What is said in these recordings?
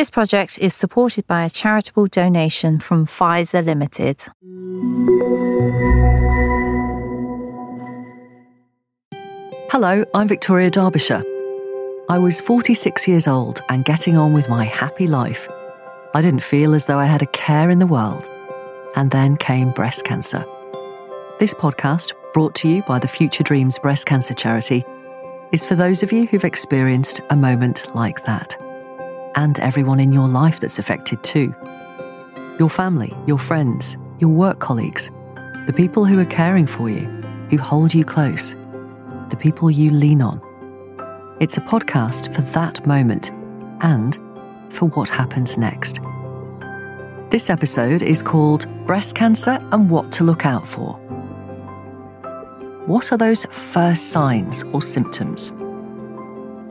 This project is supported by a charitable donation from Pfizer Limited. Hello, I'm Victoria Derbyshire. I was 46 years old and getting on with my happy life. I didn't feel as though I had a care in the world. And then came breast cancer. This podcast, brought to you by the Future Dreams Breast Cancer Charity, is for those of you who've experienced a moment like that. And everyone in your life that's affected too. Your family, your friends, your work colleagues, the people who are caring for you, who hold you close, the people you lean on. It's a podcast for that moment and for what happens next. This episode is called Breast Cancer and What to Look Out For. What are those first signs or symptoms?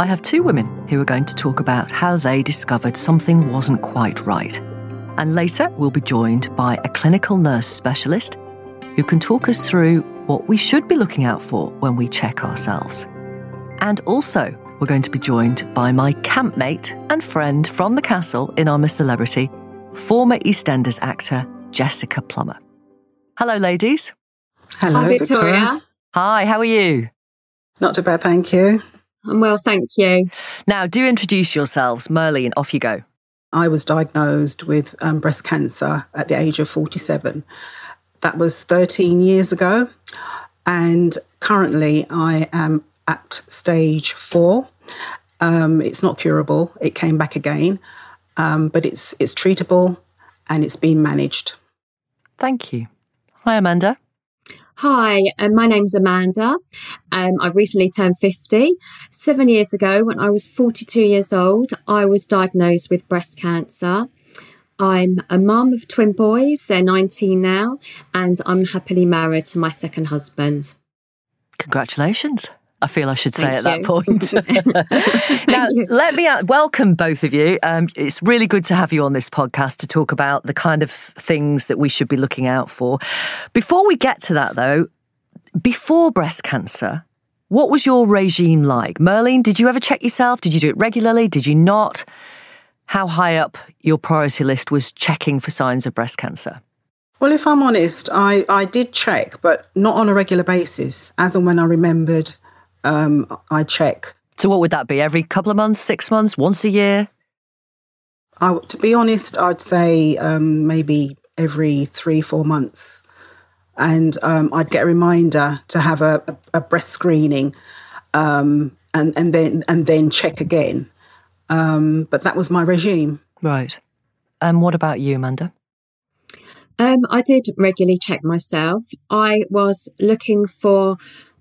I have two women who are going to talk about how they discovered something wasn't quite right. And later, we'll be joined by a clinical nurse specialist who can talk us through what we should be looking out for when we check ourselves. And also, we're going to be joined by my campmate and friend from the castle in I'm a Celebrity, former EastEnders actor Jessica Plummer. Hello, ladies. Hello, Hi, Victoria. Victoria. Hi, how are you? Not too bad, thank you. I'm well, thank you. Now, do introduce yourselves. Merlene, off you go. I was diagnosed with um, breast cancer at the age of 47. That was 13 years ago. And currently, I am at stage four. Um, it's not curable, it came back again, um, but it's, it's treatable and it's being managed. Thank you. Hi, Amanda. Hi, um, my name's Amanda. Um, I've recently turned 50. Seven years ago, when I was 42 years old, I was diagnosed with breast cancer. I'm a mum of twin boys, they're 19 now, and I'm happily married to my second husband. Congratulations. I feel I should say Thank at that point. now, let me uh, welcome both of you. Um, it's really good to have you on this podcast to talk about the kind of things that we should be looking out for. Before we get to that, though, before breast cancer, what was your regime like? Merlene, did you ever check yourself? Did you do it regularly? Did you not? How high up your priority list was checking for signs of breast cancer? Well, if I'm honest, I, I did check, but not on a regular basis. As and when I remembered, um, I check. So, what would that be? Every couple of months, six months, once a year? I, to be honest, I'd say um, maybe every three, four months. And um, I'd get a reminder to have a, a, a breast screening um, and, and, then, and then check again. Um, but that was my regime. Right. And what about you, Amanda? Um, I did regularly check myself. I was looking for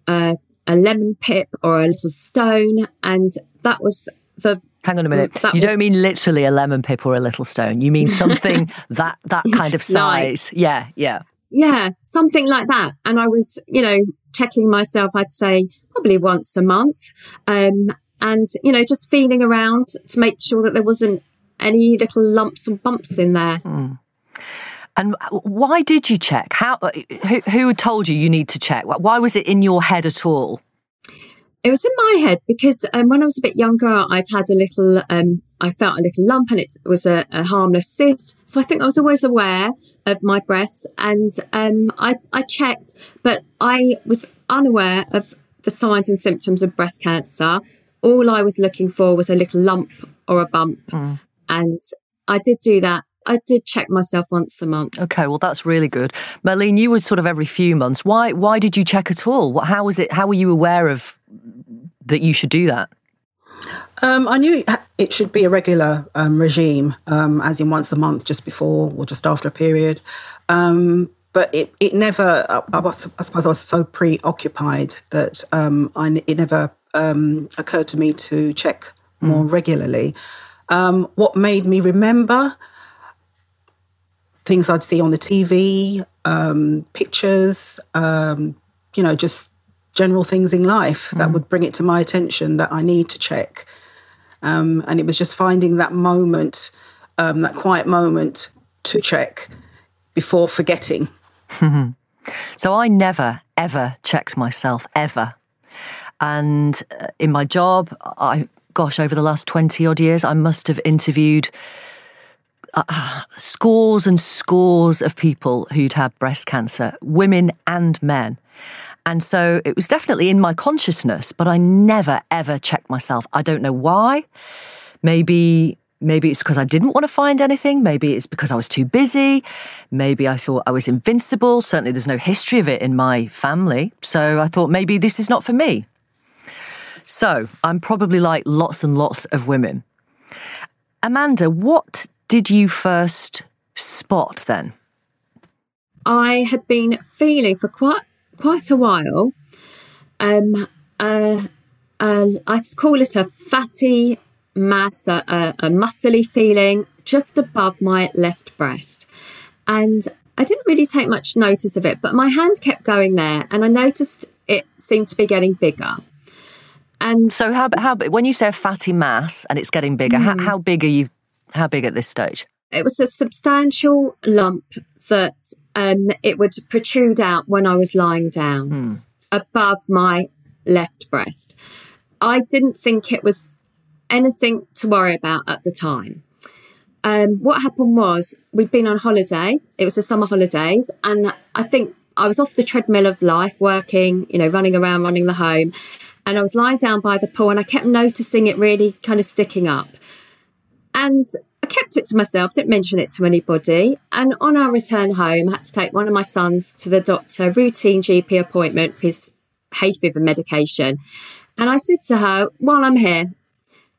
uh, a lemon pip or a little stone, and that was the Hang on a minute. That you was- don't mean literally a lemon pip or a little stone. You mean something that that kind of Like- size. Yeah, yeah. Yeah, something like that. And I was, you know, checking myself, I'd say probably once a month. Um, and, you know, just feeling around to make sure that there wasn't any little lumps and bumps in there. And why did you check? How? Who, who told you you need to check? Why was it in your head at all? It was in my head because um, when I was a bit younger, I'd had a little, um, I felt a little lump and it was a, a harmless cyst. So I think I was always aware of my breasts and um, I, I checked, but I was unaware of the signs and symptoms of breast cancer. All I was looking for was a little lump or a bump. And I did do that. I did check myself once a month. Okay, well that's really good. Marlene, you were sort of every few months. Why? Why did you check at all? How was it? How were you aware of that you should do that? Um, I knew it- it should be a regular um, regime, um, as in once a month, just before or just after a period. Um, but it, it never, I, I, was, I suppose I was so preoccupied that um, I, it never um, occurred to me to check more regularly. Um, what made me remember things I'd see on the TV, um, pictures, um, you know, just general things in life that would bring it to my attention that I need to check. Um, and it was just finding that moment, um, that quiet moment to check before forgetting. So I never, ever checked myself, ever. And uh, in my job, I gosh, over the last 20 odd years, I must have interviewed uh, scores and scores of people who'd had breast cancer, women and men. And so it was definitely in my consciousness, but I never ever checked myself. I don't know why. Maybe maybe it's because I didn't want to find anything, maybe it's because I was too busy, maybe I thought I was invincible. Certainly there's no history of it in my family. So I thought maybe this is not for me. So I'm probably like lots and lots of women. Amanda, what did you first spot then? I had been feeling for quite quite a while. Um, uh, uh, I'd call it a fatty mass, a, a, a muscly feeling just above my left breast, and I didn't really take much notice of it. But my hand kept going there, and I noticed it seemed to be getting bigger. And so, how how when you say a fatty mass and it's getting bigger, mm. how, how big are you how big at this stage? It was a substantial lump that um, it would protrude out when I was lying down hmm. above my left breast. I didn't think it was anything to worry about at the time. Um, what happened was we'd been on holiday. It was the summer holidays, and I think I was off the treadmill of life, working, you know, running around, running the home, and I was lying down by the pool, and I kept noticing it really kind of sticking up. And I kept it to myself, didn't mention it to anybody. And on our return home, I had to take one of my sons to the doctor, routine GP appointment for his hay fever medication. And I said to her, while I'm here,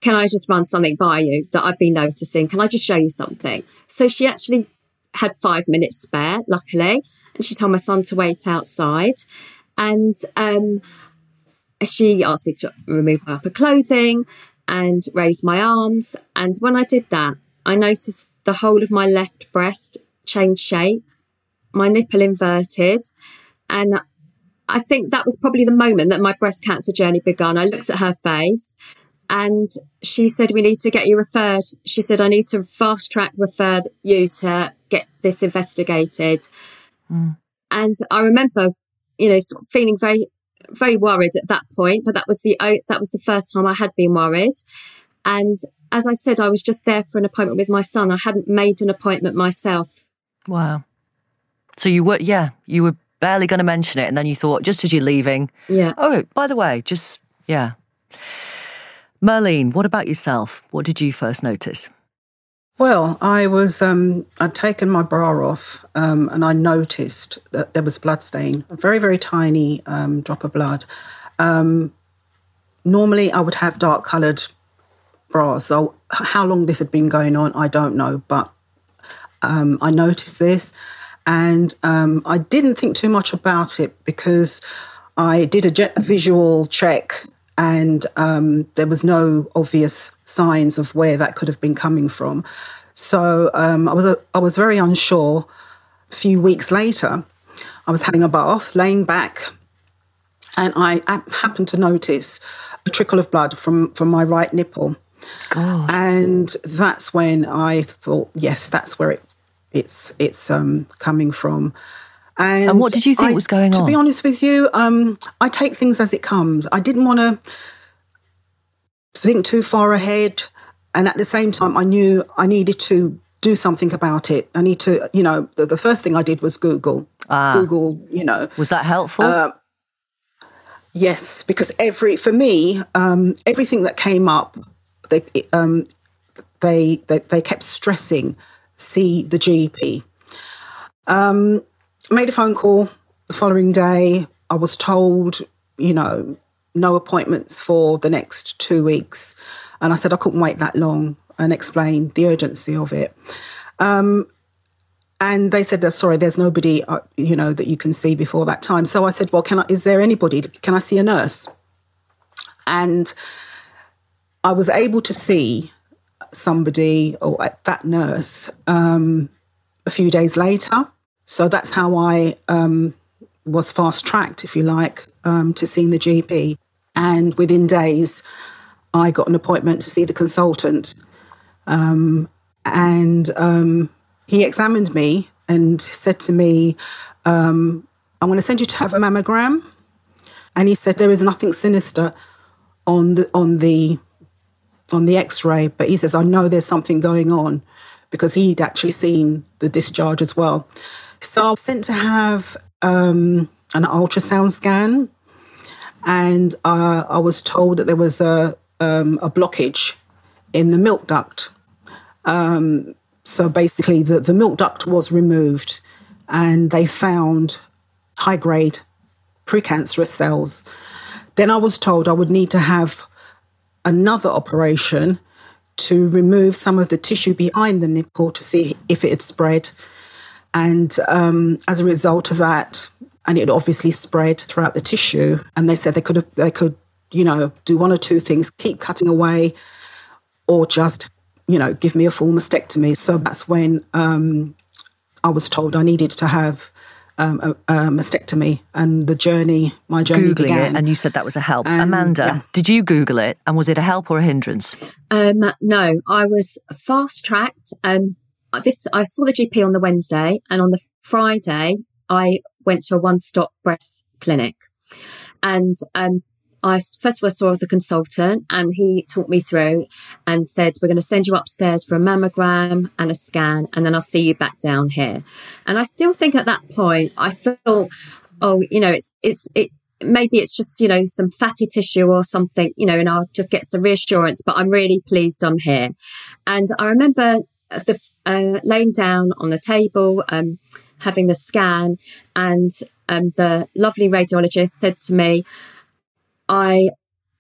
can I just run something by you that I've been noticing? Can I just show you something? So she actually had five minutes spare, luckily. And she told my son to wait outside. And um, she asked me to remove my upper clothing and raise my arms. And when I did that, I noticed the whole of my left breast change shape, my nipple inverted. And I think that was probably the moment that my breast cancer journey began. I looked at her face and she said, We need to get you referred. She said, I need to fast track refer you to get this investigated. Mm. And I remember, you know, feeling very very worried at that point, but that was the that was the first time I had been worried. And as I said, I was just there for an appointment with my son. I hadn't made an appointment myself. Wow. So you were, yeah, you were barely going to mention it, and then you thought, just as you're leaving, yeah. Oh, by the way, just yeah. Merlene, what about yourself? What did you first notice? Well, I was um, I'd taken my bra off um, and I noticed that there was blood stain, a very very tiny um, drop of blood. Um, normally, I would have dark coloured bras. So how long this had been going on, I don't know, but um, I noticed this, and um, I didn't think too much about it because I did a, a visual check and um, there was no obvious signs of where that could have been coming from. So um, I was I was very unsure. A few weeks later, I was having a bath, laying back, and I happened to notice a trickle of blood from from my right nipple. God. And that's when I thought, yes, that's where it it's it's um, coming from. And, and what did you think I, was going on? To be honest with you, um, I take things as it comes. I didn't want to think too far ahead. And at the same time, I knew I needed to do something about it. I need to, you know, the, the first thing I did was Google. Ah. Google, you know. Was that helpful? Uh, yes, because every, for me, um, everything that came up, they, um, they, they, they kept stressing, see the GP. Um, made a phone call the following day. I was told, you know, no appointments for the next two weeks. And I said I couldn't wait that long and explain the urgency of it. Um, and they said, "Sorry, there's nobody, uh, you know, that you can see before that time." So I said, "Well, can I? Is there anybody? Can I see a nurse?" And I was able to see somebody or uh, that nurse um, a few days later. So that's how I um, was fast tracked, if you like, um, to seeing the GP. And within days, I got an appointment to see the consultant. Um, and um, he examined me and said to me, I'm going to send you to have a mammogram. And he said, There is nothing sinister on the, on the on the X-ray, but he says I know there's something going on because he'd actually seen the discharge as well. So I was sent to have um, an ultrasound scan, and uh, I was told that there was a um, a blockage in the milk duct. Um, so basically, the, the milk duct was removed, and they found high grade precancerous cells. Then I was told I would need to have another operation to remove some of the tissue behind the nipple to see if it had spread. And um, as a result of that, and it obviously spread throughout the tissue. And they said they could have, they could, you know, do one or two things: keep cutting away, or just, you know, give me a full mastectomy. So that's when um, I was told I needed to have um, a, a, mastectomy and the journey, my journey Googling began. it, and you said that was a help. Um, Amanda, yeah. did you Google it, and was it a help or a hindrance? Um, no, I was fast tracked. Um, this I saw the GP on the Wednesday, and on the Friday I went to a one stop breast clinic, and um, I first of all saw the consultant, and he talked me through and said, "We're going to send you upstairs for a mammogram and a scan, and then I'll see you back down here." And I still think at that point I thought, "Oh, you know, it's it's it." Maybe it's just, you know, some fatty tissue or something, you know, and I'll just get some reassurance, but I'm really pleased I'm here. And I remember the uh, laying down on the table, um, having the scan, and um, the lovely radiologist said to me, "I."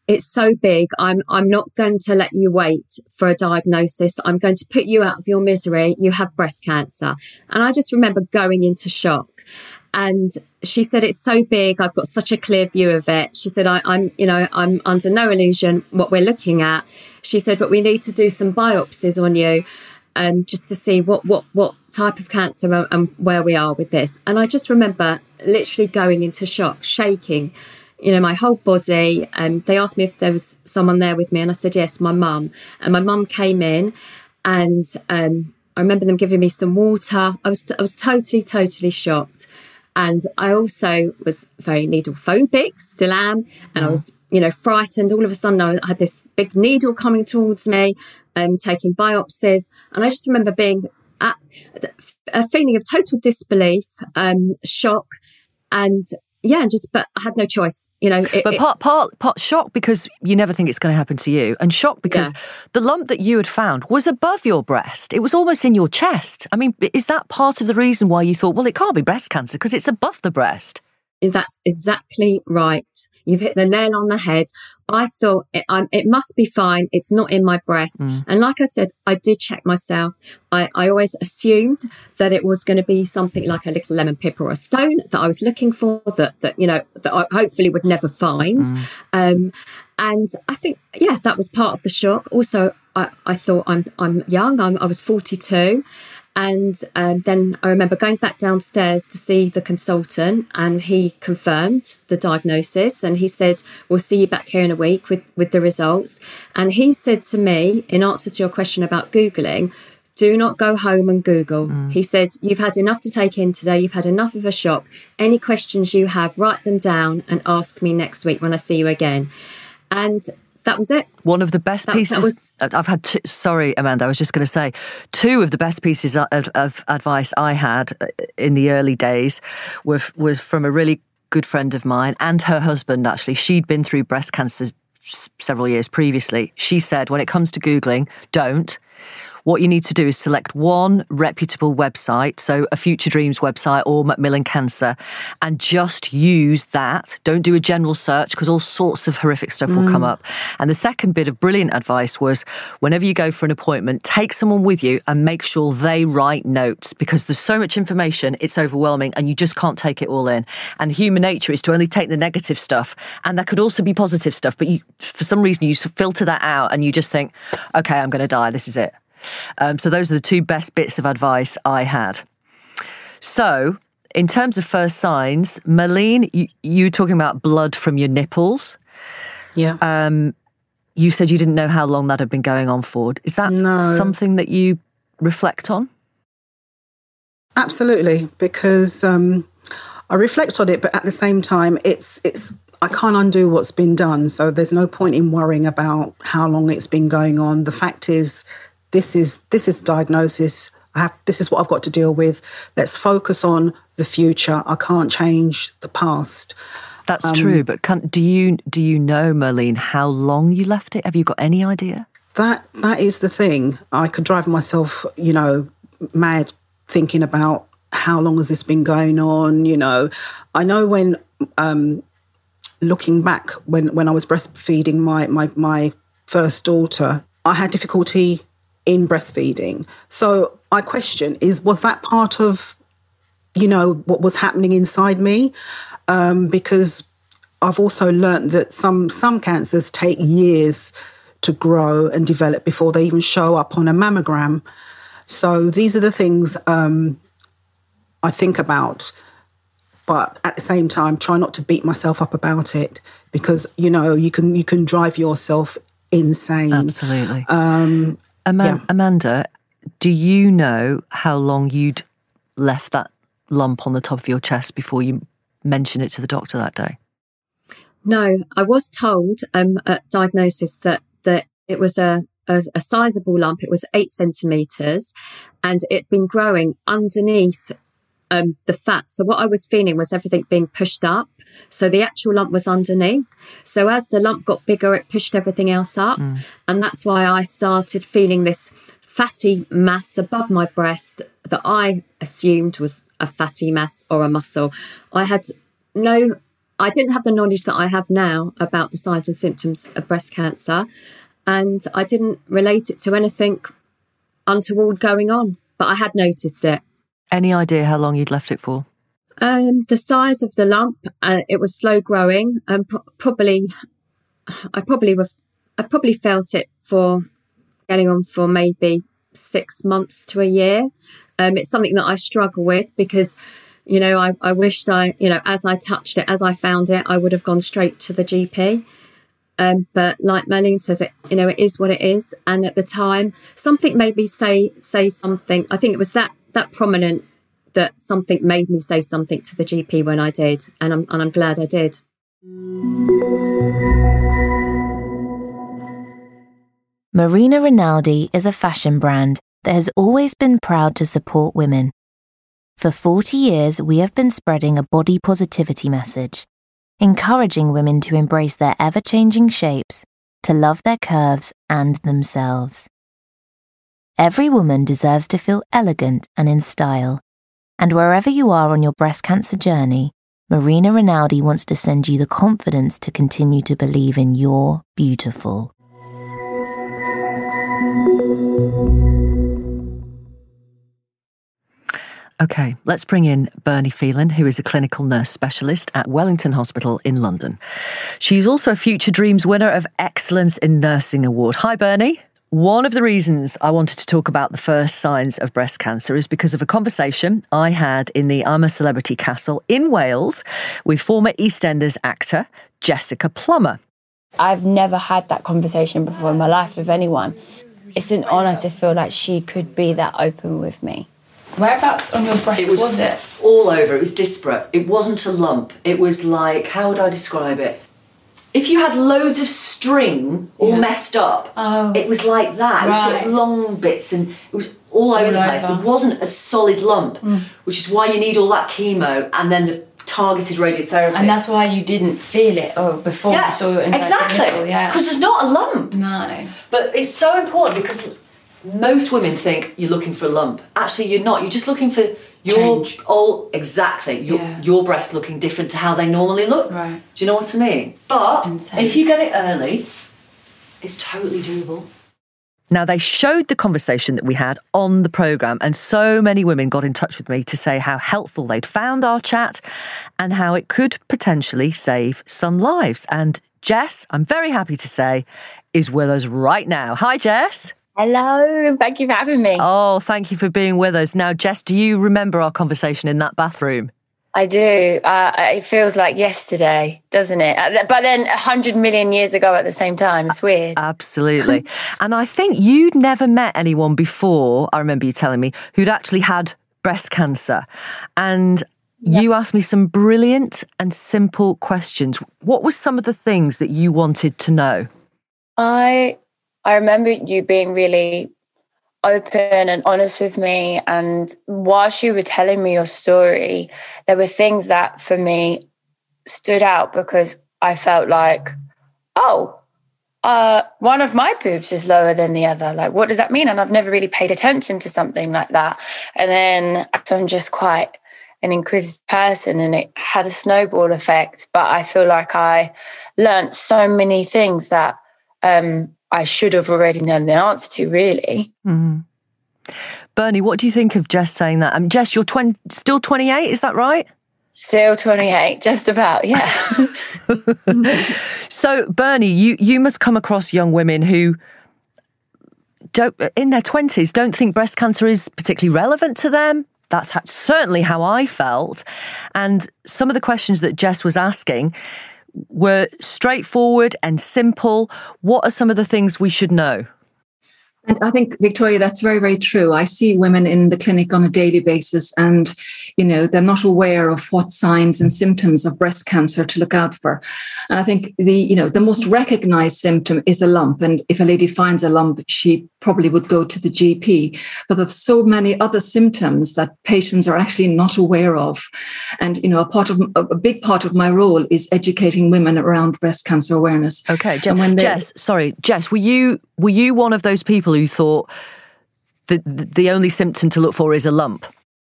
It's so big. I'm I'm not going to let you wait for a diagnosis. I'm going to put you out of your misery. You have breast cancer. And I just remember going into shock. And she said, it's so big. I've got such a clear view of it. She said, I, I'm, you know, I'm under no illusion what we're looking at. She said, but we need to do some biopsies on you um, just to see what, what, what type of cancer and, and where we are with this. And I just remember literally going into shock, shaking, you know, my whole body. Um, they asked me if there was someone there with me, and I said yes, my mum. And my mum came in, and um, I remember them giving me some water. I was I was totally totally shocked, and I also was very needle phobic, still am, and I was you know frightened. All of a sudden, I had this big needle coming towards me, um, taking biopsies, and I just remember being at a feeling of total disbelief, um, shock, and yeah, just but I had no choice. You know, it, But part, part, part shock because you never think it's going to happen to you, and shock because Yeah. the lump that you had found was above your breast. It was almost in your chest. I mean, is that part of the reason why you thought, well, it can't be breast cancer because it's above the breast? That's exactly right. You've hit the nail on the head. I thought it, I'm, it must be fine. It's not in my breast. Mm. And like I said, I did check myself. I, I always assumed that it was going to be something like a little lemon pip or a stone that I was looking for that, that, you know, that I hopefully would never find. Mm. Um, and I think, yeah, that was part of the shock. Also, I, I thought I'm, I'm young. I'm, I was 42. And um, then I remember going back downstairs to see the consultant, and he confirmed the diagnosis. And he said, "We'll see you back here in a week with with the results." And he said to me, in answer to your question about googling, "Do not go home and Google." He said, "You've had enough to take in today. You've had enough of a shock. Any questions you have, write them down and ask me next week when I see you again." And that was it. One of the best That- that pieces was- I've had. Two, sorry, Amanda. I was just going to say, two of the best pieces of, of advice I had uh, in the early days were was from a really good friend of mine and her husband. Actually, she'd been through breast cancer s- several years previously. She said, when it comes to googling, don't. What you need to do is select one reputable website, so a Future Dreams website or Macmillan Cancer, and just use that. Don't do a general search because all sorts of horrific stuff will come mm. up. And the second bit of brilliant advice was whenever you go for an appointment, take someone with you and make sure they write notes because there's so much information, it's overwhelming and you just can't take it all in. And human nature is to only take the negative stuff. And that could also be positive stuff, but you, for some reason, you filter that out and you just think, okay, I'm going to die. This is it. Um, so those are the two best bits of advice I had. So, in terms of first signs, Malene, you, you talking about blood from your nipples. Yeah. Um, you said you didn't know how long that had been going on for. Is that No. something that you reflect on? Absolutely, because um, I reflect on it, but at the same time, it's it's I can't undo what's been done. So there's no point in worrying about how long it's been going on. The fact is, this is this is diagnosis. I have this is what I've got to deal with. Let's focus on the future. I can't change the past. That's um, true, but can, do you do you know, Merlene, how long you left it? Have you got any idea? That that is the thing. I could drive myself, you know, mad thinking about how long has this been going on. You know, I know when um, looking back when when I was breastfeeding my my my first daughter, I had difficulty in breastfeeding. So I question is was that part of you know what was happening inside me um, because I've also learned that some some cancers take years to grow and develop before they even show up on a mammogram. So these are the things um, I think about, but at the same time, try not to beat myself up about it because you know you can you can drive yourself insane. Absolutely. Um, Yeah. Amanda, do you know how long you'd left that lump on the top of your chest before you mentioned it to the doctor that day? No, I was told um, at diagnosis that that it was a, a, a sizable lump. It was eight centimeters, and it'd been growing underneath um, the fat. So what I was feeling was everything being pushed up. So the actual lump was underneath. So as the lump got bigger, it pushed everything else up. Mm. And that's why I started feeling this fatty mass above my breast that I assumed was a fatty mass or a muscle. I had no, I didn't have the knowledge that I have now about the signs and symptoms of breast cancer. And I didn't relate it to anything untoward going on, but I had noticed it. Any idea how long you'd left it for? Um, the size of the lump, uh, it was slow growing, and pro- probably, I probably have, I probably felt it for getting on for maybe six months to a year. Um, it's something that I struggle with because, you know, I, I wished I, you know, as I touched it, as I found it, I would have gone straight to the GP. Um, but like Merlene says, it you know it is what it is. And at the time, something made me say say something. I think it was that that prominent that something made me say something to the GP when I did, and I'm and I'm glad I did. Marina Rinaldi is a fashion brand that has always been proud to support women. For 40 years, we have been spreading a body positivity message, encouraging women to embrace their ever changing shapes, to love their curves and themselves. Every woman deserves to feel elegant and in style. And wherever you are on your breast cancer journey, Marina Rinaldi wants to send you the confidence to continue to believe in your beautiful. Okay, let's bring in Bernie Phelan, who is a clinical nurse specialist at Wellington Hospital in London. She's also a Future Dreams winner of Excellence in Nursing Award. Hi, Bernie. One of the reasons I wanted to talk about the first signs of breast cancer is because of a conversation I had in the I'm a Celebrity Castle in Wales with former EastEnders actor Jessica Plummer. I've never had that conversation before in my life with anyone. It's an honour to feel like she could be that open with me. Whereabouts on your breast it was, was it? All over. It was disparate. It wasn't a lump. It was like, how would I describe it? If you had loads of string all yeah. messed up, oh. it was like that. It was sort of long bits and it was all, all over the place. It wasn't a solid lump, mm. which is why you need all that chemo and then the targeted radiotherapy. And that's why you didn't feel it oh, before yeah, you saw your exactly. Nipple, yeah, because there's not a lump. No, but it's so important because most women think you're looking for a lump. Actually, you're not. You're just looking for your Change. oh exactly your yeah. your breast looking different to how they normally look. Right. Do you know what I mean? But Insane. if you get it early, it's totally doable. Now, they showed the conversation that we had on the programme, and so many women got in touch with me to say how helpful they'd found our chat and how it could potentially save some lives. And Jess, I'm very happy to say, is with us right now. Hi, Jess. Hello, thank you for having me. Oh, thank you for being with us. Now, Jess, do you remember our conversation in that bathroom? I do. Uh, it feels like yesterday, doesn't it? Uh, but then a hundred million years ago at the same time. It's weird. Absolutely. and I think you'd never met anyone before, I remember you telling me, who'd actually had breast cancer. And you asked me some brilliant and simple questions. What were some of the things that you wanted to know? I I remember you being really open and honest with me and whilst you were telling me your story, there were things that for me stood out because I felt like, oh, uh, one of my boobs is lower than the other. Like, what does that mean? And I've never really paid attention to something like that. And then I'm just quite an inquisitive person and it had a snowball effect. But I feel like I learned so many things that um, I should have already known the answer to, really. Mm. Bernie, what do you think of Jess saying that? I mean, Jess, you're 20, still 28, is that right? Still 28, just about, yeah. so, Bernie, you, you must come across young women who don't, in their 20s don't think breast cancer is particularly relevant to them. That's certainly how I felt. And some of the questions that Jess was asking were straightforward and simple. What are some of the things we should know? And I think, Victoria, that's very, very true. I see women in the clinic on a daily basis, and, you know, they're not aware of what signs and symptoms of breast cancer to look out for. And I think the, you know, the most recognized symptom is a lump. And if a lady finds a lump, she probably would go to the GP. But there's so many other symptoms that patients are actually not aware of. And, you know, a part of, a big part of my role is educating women around breast cancer awareness. Okay. Jess, Jess sorry, Jess, were you, were you one of those people who thought the the only symptom to look for is a lump?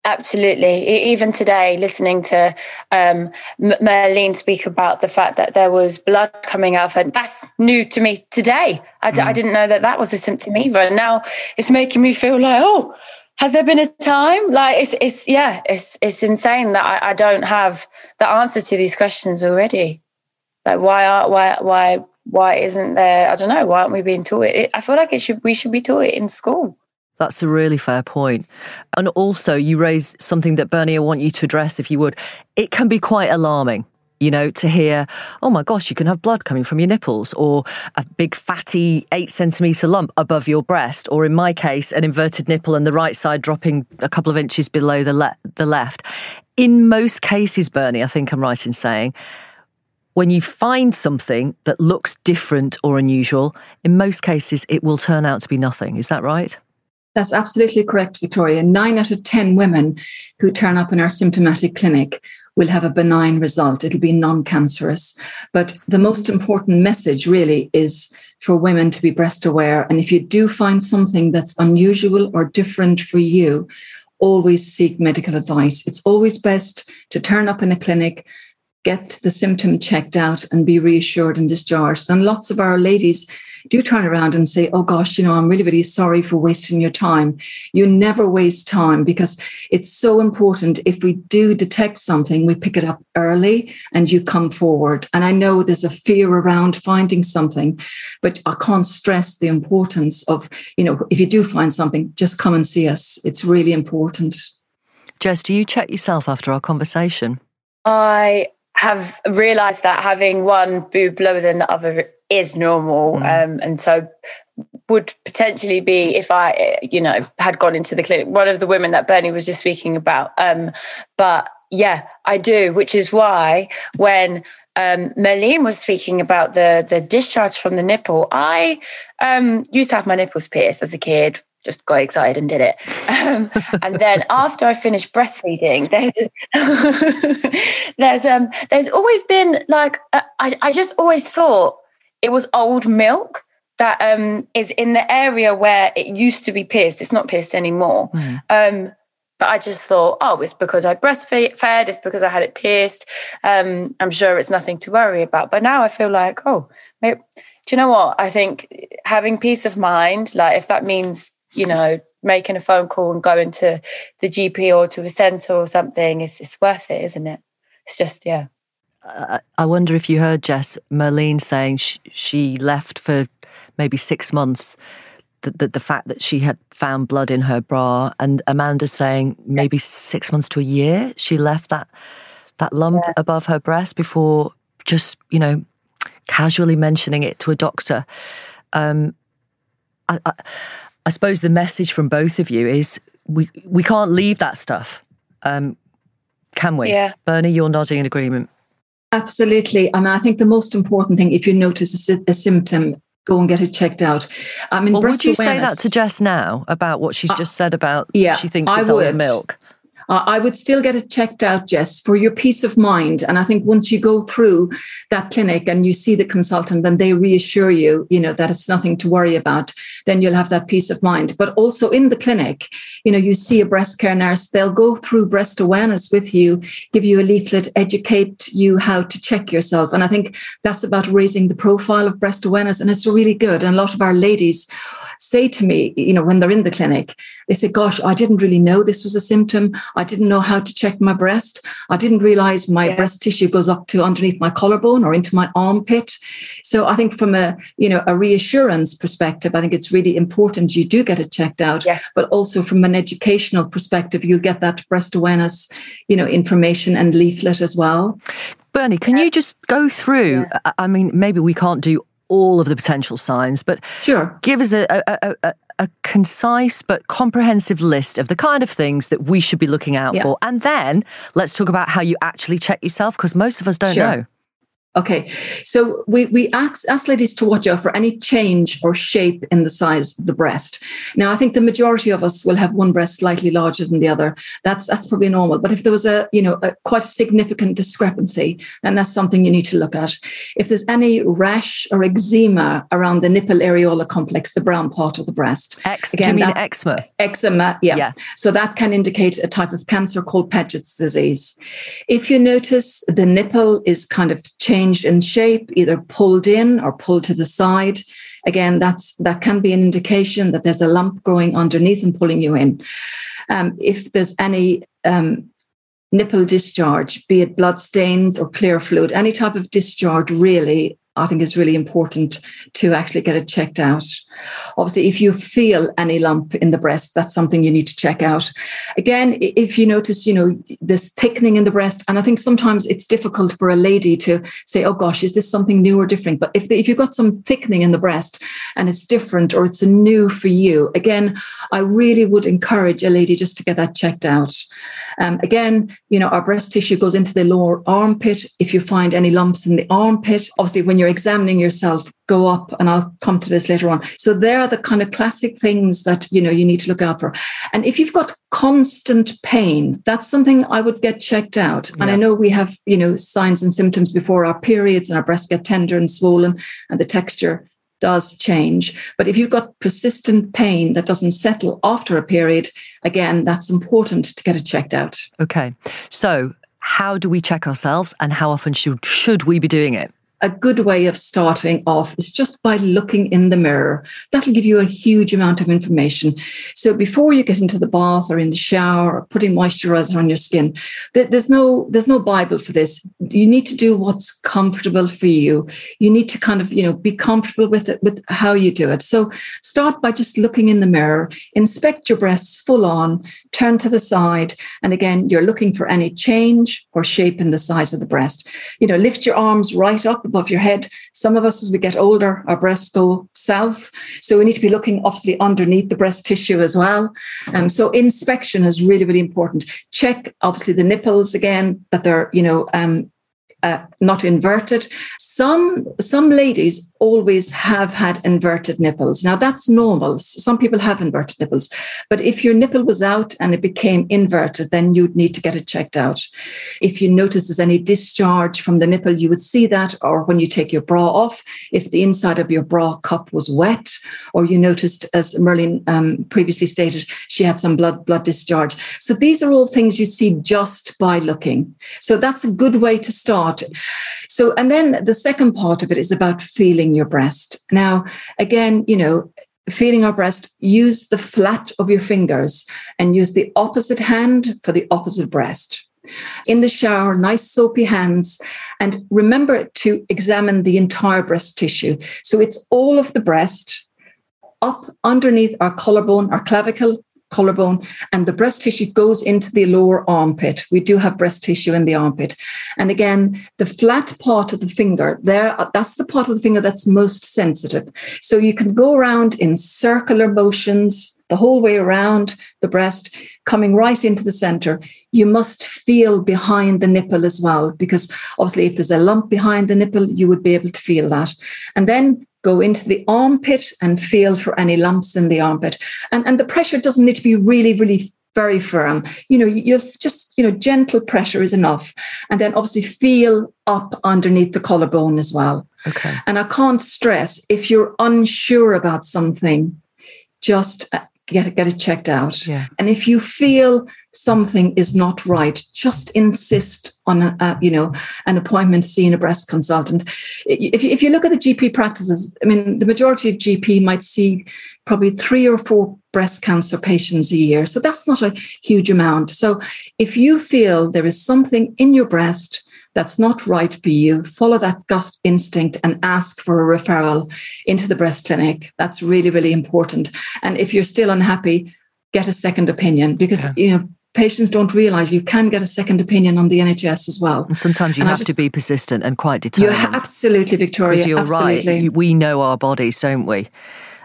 Absolutely. Even today, listening to um, Marlene speak about the fact that there was blood coming out of her, that's new to me today. I d- mm. I didn't know that that was a symptom either. And now it's making me feel like, oh, has there been a time? Like it's, it's yeah, it's, it's insane that I, I don't have the answer to these questions already. Like why are, why, why, why isn't there? I don't know. Why aren't we being taught it? I feel like it should. We should be taught it in school. That's a really fair point. And also, you raise something that Bernie, I want you to address, if you would. It can be quite alarming you know, to hear, oh my gosh, you can have blood coming from your nipples, or a big fatty eight centimetre lump above your breast, or in my case, an inverted nipple and the right side dropping a couple of inches below the, le- the left. In most cases, Bernie, I think I'm right in saying, when you find something that looks different or unusual, in most cases, it will turn out to be nothing. Is that right? That's absolutely correct, Victoria. Nine out of 10 women who turn up in our symptomatic clinic will have a benign result. It'll be non cancerous. But the most important message really is for women to be breast aware. And if you do find something that's unusual or different for you, always seek medical advice. It's always best to turn up in a clinic get the symptom checked out and be reassured and discharged. And lots of our ladies do turn around and say, Oh gosh, you know, I'm really, really sorry for wasting your time. You never waste time because it's so important. If we do detect something, we pick it up early and you come forward. And I know there's a fear around finding something, but I can't stress the importance of, you know, if you do find something, just come and see us. It's really important. Jess, do you check yourself after our conversation? I have realized that having one boob lower than the other is normal. Mm. Um, and so would potentially be if I, you know, had gone into the clinic, one of the women that Bernie was just speaking about. Um, but yeah, I do, which is why when um, Marlene was speaking about the the discharge from the nipple, I um, used to have my nipples pierced as a kid just got excited and did it. Um, and then after I finished breastfeeding, there's there's um there's always been like uh, I I just always thought it was old milk that um is in the area where it used to be pierced. It's not pierced anymore. Mm. Um, but I just thought, oh, it's because I breastfed, it's because I had it pierced. Um, I'm sure it's nothing to worry about. But now I feel like, oh, maybe, do you know what? I think having peace of mind, like if that means you know, making a phone call and going to the GP or to a centre or something is it's worth it, isn't it? It's just, yeah. Uh, I wonder if you heard Jess Marlene saying sh- she left for maybe six months. The, the, the, fact that she had found blood in her bra, and Amanda saying maybe six months to a year she left that that lump yeah. above her breast before just you know casually mentioning it to a doctor. Um, I, I, I suppose the message from both of you is we we can't leave that stuff. Um, can we? Yeah. Bernie, you're nodding in agreement. Absolutely. I mean, I think the most important thing, if you notice a, a symptom, go and get it checked out. I mean, well, would you awareness, say that to Jess now about what she's just said about yeah, she thinks I it's old would. milk? Uh, I would still get it checked out, Jess, for your peace of mind. And I think once you go through that clinic and you see the consultant and they reassure you, you know, that it's nothing to worry about, then you'll have that peace of mind. But also in the clinic, you know, you see a breast care nurse, they'll go through breast awareness with you, give you a leaflet, educate you how to check yourself. And I think that's about raising the profile of breast awareness. And it's really good. And a lot of our ladies, say to me, you know, when they're in the clinic, they say, Gosh, I didn't really know this was a symptom. I didn't know how to check my breast. I didn't realize my yeah. breast tissue goes up to underneath my collarbone or into my armpit. So I think from a, you know, a reassurance perspective, I think it's really important you do get it checked out. Yeah. But also from an educational perspective, you get that breast awareness, you know, information and leaflet as well. Bernie, can you just go through? Yeah. I mean, maybe we can't do all of the potential signs, but sure. give us a, a, a, a, concise but comprehensive list of the kind of things that we should be looking out yeah. for. And then let's talk about how you actually check yourself, because most of us don't sure. know. Okay, so we, we ask, ask ladies to watch out for any change or shape in the size of the breast. Now, I think the majority of us will have one breast slightly larger than the other. That's that's probably normal. But if there was a you know a quite significant discrepancy, then that's something you need to look at. If there's any rash or eczema around the nipple areola complex, the brown part of the breast, Ex- Again, do you mean that, eczema? Eczema, yeah. yeah. So that can indicate a type of cancer called Paget's disease. If you notice the nipple is kind of changed changed in shape, either pulled in or pulled to the side. Again, that's that can be an indication that there's a lump growing underneath and pulling you in. Um, if there's any um, nipple discharge, be it blood stains or clear fluid, any type of discharge really I think is really important to actually get it checked out. Obviously, if you feel any lump in the breast, that's something you need to check out. Again, if you notice, you know, this thickening in the breast, and I think sometimes it's difficult for a lady to say, "Oh gosh, is this something new or different?" But if the, if you've got some thickening in the breast and it's different or it's a new for you, again, I really would encourage a lady just to get that checked out. Um, again, you know, our breast tissue goes into the lower armpit. If you find any lumps in the armpit, obviously, when you're examining yourself, go up, and I'll come to this later on. So there are the kind of classic things that you know you need to look out for. And if you've got constant pain, that's something I would get checked out. Yeah. And I know we have you know signs and symptoms before our periods, and our breasts get tender and swollen, and the texture does change. But if you've got persistent pain that doesn't settle after a period, again, that's important to get it checked out. Okay. So, how do we check ourselves and how often should, should we be doing it? A good way of starting off is just by looking in the mirror. That'll give you a huge amount of information. So before you get into the bath or in the shower or putting moisturizer on your skin, there's no there's no Bible for this. You need to do what's comfortable for you. You need to kind of you know be comfortable with it with how you do it. So start by just looking in the mirror, inspect your breasts full on, turn to the side, and again you're looking for any change or shape in the size of the breast. You know, lift your arms right up above your head. Some of us, as we get older, our breasts go south. So we need to be looking obviously underneath the breast tissue as well. Um, so inspection is really, really important. Check obviously the nipples again, that they're, you know, um, uh, not inverted. Some some ladies always have had inverted nipples. Now that's normal. Some people have inverted nipples, but if your nipple was out and it became inverted, then you'd need to get it checked out. If you notice there's any discharge from the nipple, you would see that, or when you take your bra off, if the inside of your bra cup was wet, or you noticed, as Merlin um, previously stated, she had some blood blood discharge. So these are all things you see just by looking. So that's a good way to start. So, and then the second part of it is about feeling your breast. Now, again, you know, feeling our breast, use the flat of your fingers and use the opposite hand for the opposite breast. In the shower, nice soapy hands, and remember to examine the entire breast tissue. So it's all of the breast up underneath our collarbone, our clavicle, collarbone, and the breast tissue goes into the lower armpit. We do have breast tissue in the armpit. And again, the flat part of the finger, there, that's the part of the finger that's most sensitive. So you can go around in circular motions the whole way around the breast, coming right into the center. You must feel behind the nipple as well, because obviously, if there's a lump behind the nipple, you would be able to feel that. And then go into the armpit and feel for any lumps in the armpit. And, and the pressure doesn't need to be really, really very firm. You know, you just, you know, gentle pressure is enough. And then obviously feel up underneath the collarbone as well. Okay. And I can't stress if you're unsure about something, just uh, get it, get it checked out. Yeah. And if you feel something is not right, just insist on a, a, you know an appointment seeing a breast consultant. If if you look at the GP practices, I mean, the majority of GP might see probably three or four breast cancer patients a year, so that's not a huge amount. So if you feel there is something in your breast that's not right for you, follow that gut instinct and ask for a referral into the breast clinic. That's really, really important. And if you're still unhappy, get a second opinion because, yeah. you know, patients don't realize you can get a second opinion on the NHS as well. And sometimes you and have just, to be persistent and quite determined. You're absolutely, Victoria. You're absolutely. right. We know our bodies, don't we? Uh,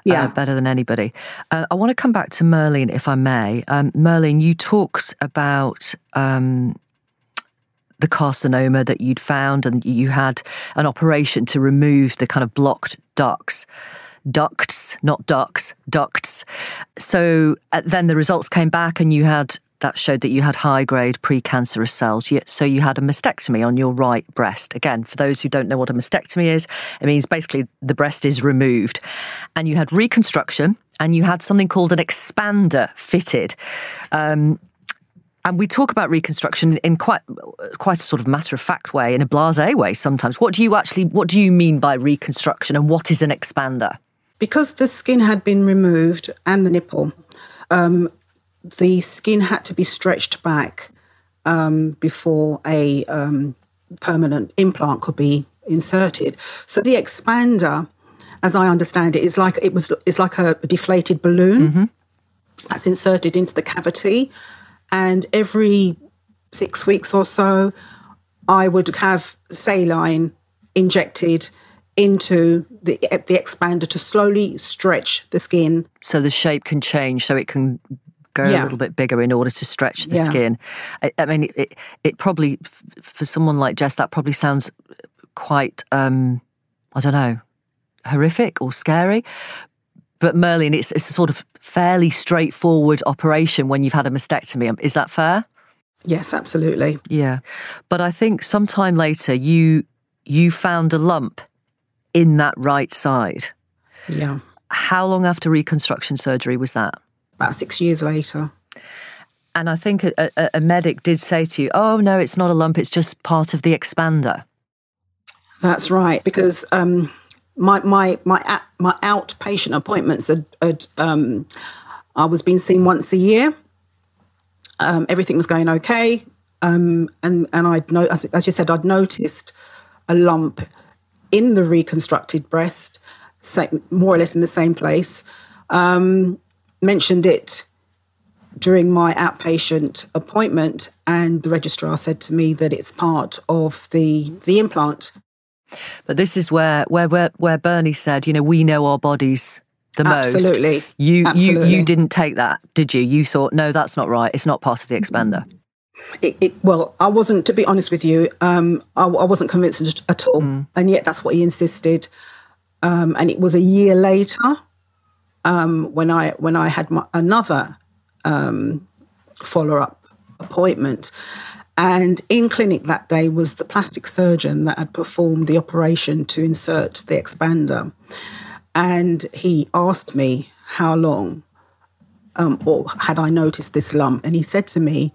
yeah. Uh, better than anybody. Uh, I want to come back to Merlene, if I may. Um, Merlene, you talked about um, the carcinoma that you'd found, and you had an operation to remove the kind of blocked ducts. Ducts, not ducts, ducts. So uh, then the results came back, and you had that showed that you had high grade precancerous cells. So you had a mastectomy on your right breast. Again, for those who don't know what a mastectomy is, it means basically the breast is removed. And you had reconstruction and you had something called an expander fitted. Um, and we talk about reconstruction in quite quite a sort of matter of fact way, in a blasé way sometimes. What do you actually what do you mean by reconstruction and what is an expander? Because the skin had been removed and the nipple, um, the skin had to be stretched back um, before a um, permanent implant could be inserted. So the expander, as I understand it, is like it was is like a deflated balloon mm-hmm. that's inserted into the cavity, and every six weeks or so, I would have saline injected into the the expander to slowly stretch the skin so the shape can change so it can go yeah. a little bit bigger in order to stretch the yeah. skin. I, I mean, it, it, probably, for someone like Jess, that probably sounds quite, um, I don't know, horrific or scary. But Merlene, it's, it's a sort of fairly straightforward operation when you've had a mastectomy. Is that fair? Yes, absolutely. Yeah. But I think sometime later you you found a lump in that right side. Yeah. How long after reconstruction surgery was that? about six years later. And I think a, a, a, medic did say to you, oh, no, it's not a lump, it's just part of the expander. That's right, because um, my, my, my, my outpatient appointments, had, had um, I was being seen once a year. Um, everything was going okay. Um, and, and I'd no, as, as you said, I'd noticed a lump in the reconstructed breast, same, more or less in the same place. Um, mentioned it during my outpatient appointment, and the registrar said to me that it's part of the the implant. But this is where where where, where Bernie said, you know, we know our bodies the most. Absolutely. You Absolutely. you you didn't take that, did you? You thought, no, that's not right. It's not part of the expander. It, it, well, I wasn't, to be honest with you, um, I, I, wasn't convinced at all, mm. and yet that's what he insisted. Um, and it was a year later um, when I when I had my, another um, follow up appointment. And in clinic that day was the plastic surgeon that had performed the operation to insert the expander. And he asked me how long um, or had I noticed this lump. And he said to me,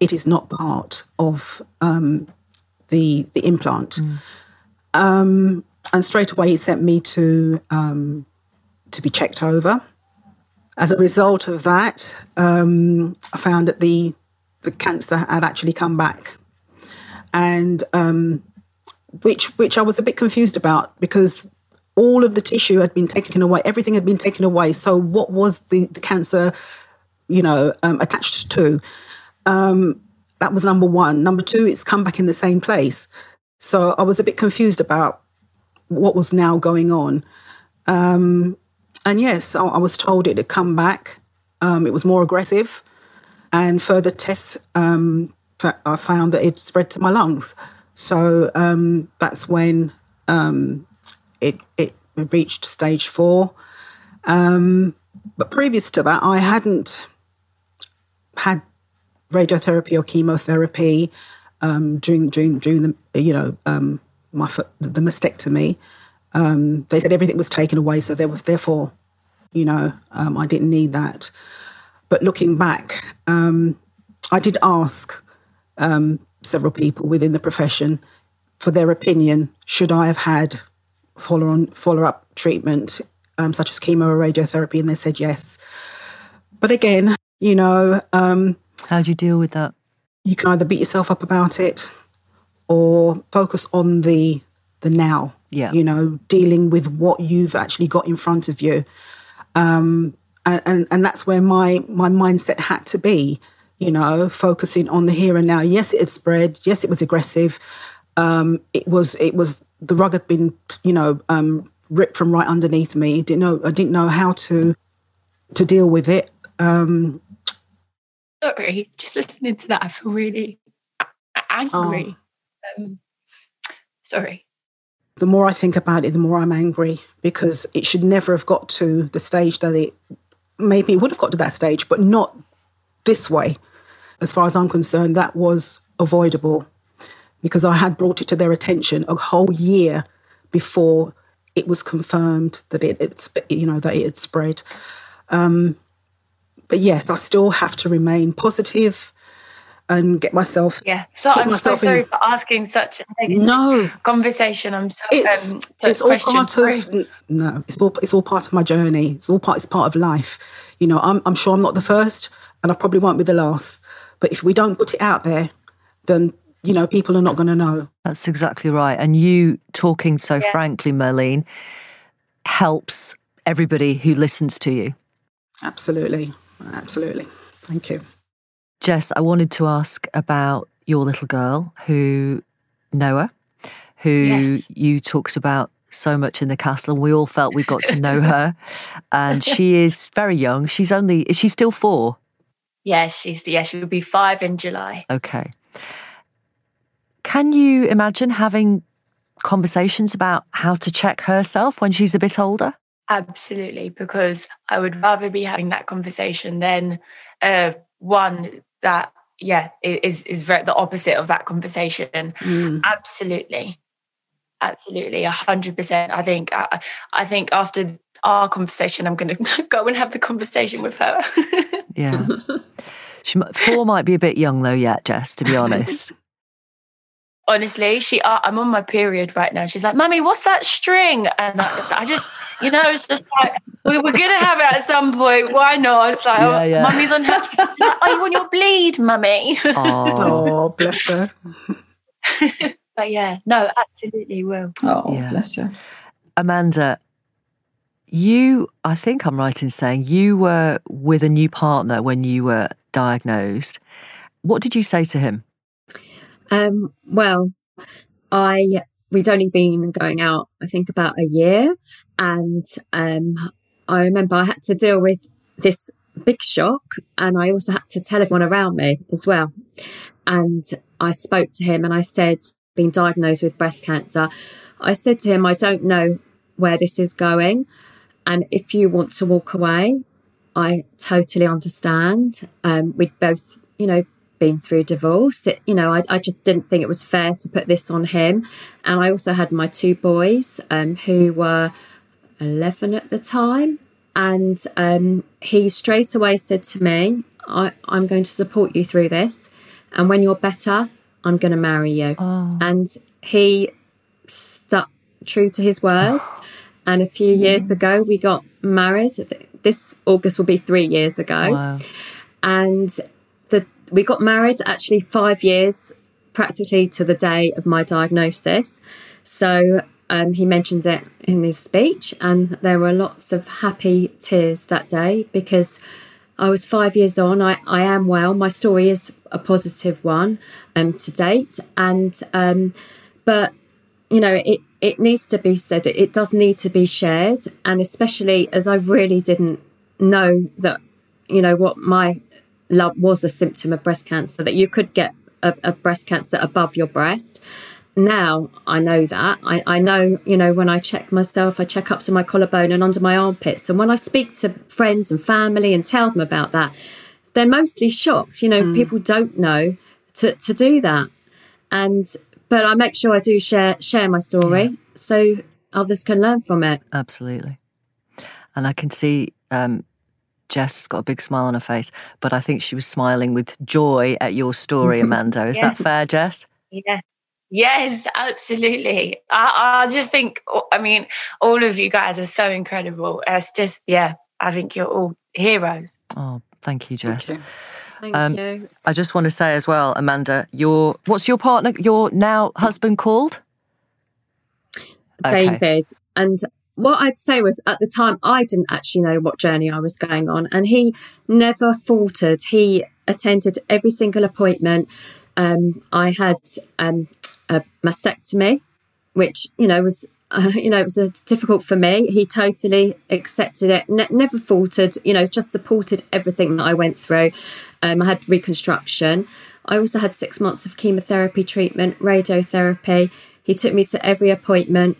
it is not part of um, the, the implant. Mm. Um, and straight away he sent me to um, to be checked over. As a result of that, um, I found that the the cancer had actually come back, and um, which which I was a bit confused about because all of the tissue had been taken away, everything had been taken away. So what was the the cancer, you know, um, attached to? Um, that was number one. Number two, it's come back in the same place. So I was a bit confused about what was now going on. Um, and yes, I, I was told it had come back um, it was more aggressive, and further tests um, I found that it spread to my lungs. So um, that's when um, it it reached stage four. Um, but previous to that, I hadn't had radiotherapy or chemotherapy um, during during during the you know um, my the mastectomy. They said everything was taken away, so there was therefore, you know, I didn't need that. But looking back, um, I did ask um, several people within the profession for their opinion. Should I have had follow on follow up treatment um, such as chemo or radiotherapy? And they said yes. But again, you know, um, how do you deal with that? You can either beat yourself up about it or focus on the the now. Yeah. You know, dealing with what you've actually got in front of you. Um, and, and, and that's where my my mindset had to be, you know, focusing on the here and now. Yes, it had spread. Yes, it was aggressive. Um, it was it was the rug had been, you know, um, ripped from right underneath me. Didn't know I didn't know how to to deal with it. Um, Sorry, just listening to that, I feel really angry. Oh. Um, sorry. The more I think about it, the more I'm angry because it should never have got to the stage that it maybe it would have got to that stage, but not this way. As far as I'm concerned, that was avoidable because I had brought it to their attention a whole year before it was confirmed that it, it's you know that it had spread. Um, but yes, I still have to remain positive and get myself. Yeah. So I'm so sorry in, for asking such a no conversation. I'm so, it's, um, it's all part sorry. of no. It's all it's all part of my journey. It's all part. It's part of life. You know, I'm I'm sure I'm not the first, and I probably won't be the last. But if we don't put it out there, then you know people are not going to know. That's exactly right. And you talking so yeah. frankly, Merlene, helps everybody who listens to you. Absolutely. Absolutely. Thank you. Jess, I wanted to ask about your little girl who, Noah, who yes. you talked about so much in the castle. and We all felt we got to know her. and she is very young. She's only, is she still four? Yes, she's, yeah, she will be five in July. Okay. Can you imagine having conversations about how to check herself when she's a bit older? Absolutely, because I would rather be having that conversation than uh, one that yeah is is very the opposite of that conversation. Mm. Absolutely, absolutely, a hundred percent. I think I, I think after our conversation, I'm going to go and have the conversation with her. yeah. She, four might be a bit young though yet, Jess, to be honest honestly she uh, i'm on my period right now. She's like mummy what's that string? And I, I, just you know it's just like we were gonna have it at some point. Why not? It's like yeah, oh, yeah. mummy's on her like, are you on your bleed mummy? Oh bless her. But yeah no absolutely will. Oh yeah. bless her. Amanda you i think i'm right in saying you were with a new partner when you were diagnosed. What did you say to him um, well, I we'd only been going out, I think, about a year, and um, I remember I had to deal with this big shock, and I also had to tell everyone around me as well. And I spoke to him, and I said, "Being diagnosed with breast cancer," I said to him, "I don't know where this is going, and if you want to walk away." I totally understand. Um, we'd both, you know, been through divorce. It, you know, I, I, just didn't think it was fair to put this on him. And I also had my two boys um, who were 11 at the time. And um, he straight away said to me, I, am going to support you through this. And when you're better, I'm going to marry you. Oh. And he stuck true to his word. And a few years ago, we got married. This August will be three years ago. Wow. And we got married actually five years practically to the day of my diagnosis. So um, he mentioned it in his speech, and there were lots of happy tears that day because I was five years on. I, I am well. My story is a positive one um, to date, and um, but you know it it needs to be said. It, it does need to be shared, and especially as I really didn't know that you know, what my love was a symptom of breast cancer, that you could get a, a breast cancer above your breast. Now I know that. I, I know, you know, when I check myself, I check up to my collarbone and under my armpits. And when I speak to friends and family and tell them about that, they're mostly shocked. You know, mm. people don't know to, to do that. And but I make sure I do share share my story yeah. so others can learn from it. Absolutely. And I can see um, Jess has got a big smile on her face, but I think she was smiling with joy at your story, Amanda. Is that fair, Jess? Yeah. Yes, absolutely. I, I just think, I mean, all of you guys are so incredible. It's just, yeah, I think you're all heroes. Oh, thank you, Jess. Thank you. Thank um, you. I just want to say as well, Amanda, your what's your partner, your now husband called? David. Okay. And what I'd say was at the time, I didn't actually know what journey I was going on. And he never faltered. He attended every single appointment. Um, I had um, a mastectomy, which, you know, was, uh, you know, it was uh, difficult for me. He totally accepted it, ne- never faltered, you know, just supported everything that I went through. Um, I had reconstruction. I also had six months of chemotherapy treatment, radiotherapy. He took me to every appointment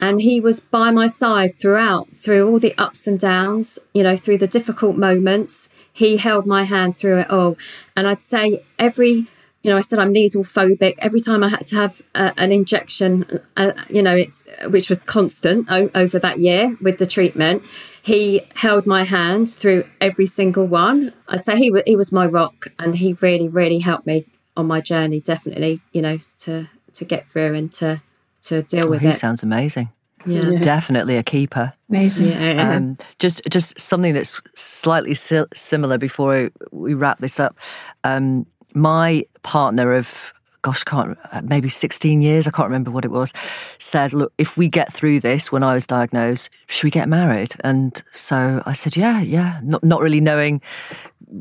and he was by my side throughout, through all the ups and downs, you know, through the difficult moments. He held my hand through it all. And I'd say every, you know, I said I'm needle phobic. Every time I had to have uh, an injection, uh, you know, it's which was constant o- over that year with the treatment. He held my hand through every single one. I'd say he was he was my rock, and he really, really helped me on my journey. Definitely, you know, to to get through and to to deal oh, with he it. sounds amazing. Yeah. Definitely a keeper. Amazing. Yeah. Um, just, just something that's slightly si- similar before we wrap this up. Um, my partner of gosh, can't maybe 16 years, I can't remember what it was, said, Look, if we get through this when I was diagnosed, should we get married? And so I said, Yeah, yeah, not, not really knowing,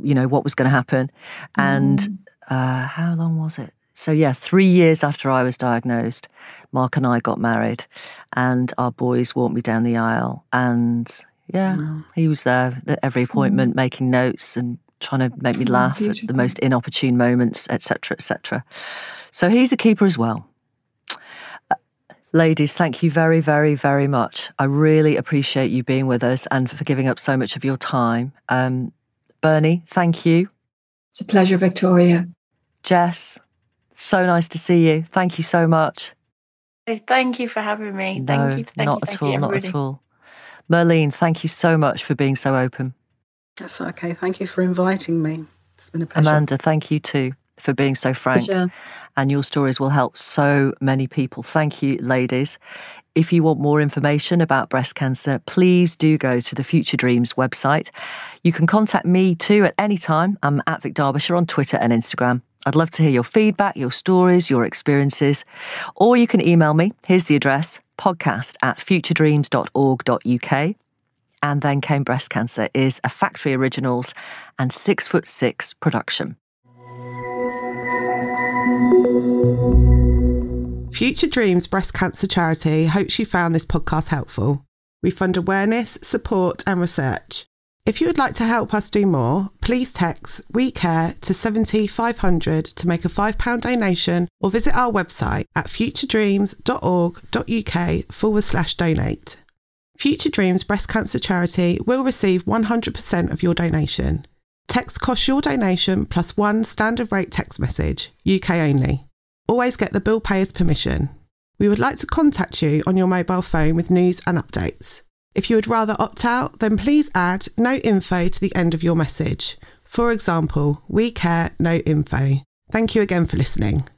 you know, what was going to happen. And mm. uh, how long was it? So, yeah, three years after I was diagnosed, Mark and I got married, and our boys walked me down the aisle. And yeah, oh. he was there at every appointment, making notes and trying to make me oh, laugh beautiful. at the most inopportune moments, etc., etc. So, he's a keeper as well. Uh, ladies, thank you very, very, very much. I really appreciate you being with us and for giving up so much of your time. Um, Bernie, thank you. It's a pleasure, Victoria. Jess, so nice to see you. Thank you so much. Thank you for having me. No, thank you. Thank not you, at all. Not at all. Merlene, thank you so much for being so open. That's okay. Thank you for inviting me. It's been a pleasure. Amanda, thank you too for being so frank. Pleasure. And your stories will help so many people. Thank you, ladies. If you want more information about breast cancer, please do go to the Future Dreams website. You can contact me too at any time. I'm at Vic Derbyshire on Twitter and Instagram. I'd love to hear your feedback, your stories, your experiences. Or you can email me. Here's the address podcast at futuredreams.org.uk. And then came breast cancer is a factory originals and six foot six production. Future Dreams Breast Cancer Charity hopes you found this podcast helpful. We fund awareness, support, and research. If you would like to help us do more, please text We Care to 70500 to make a £5 donation or visit our website at futuredreams.org.uk forward slash donate. Future Dreams Breast Cancer Charity will receive 100% of your donation. Text costs your donation plus one standard rate text message, UK only. Always get the bill payer's permission. We would like to contact you on your mobile phone with news and updates. If you would rather opt out, then please add no info to the end of your message. For example, we care no info. Thank you again for listening.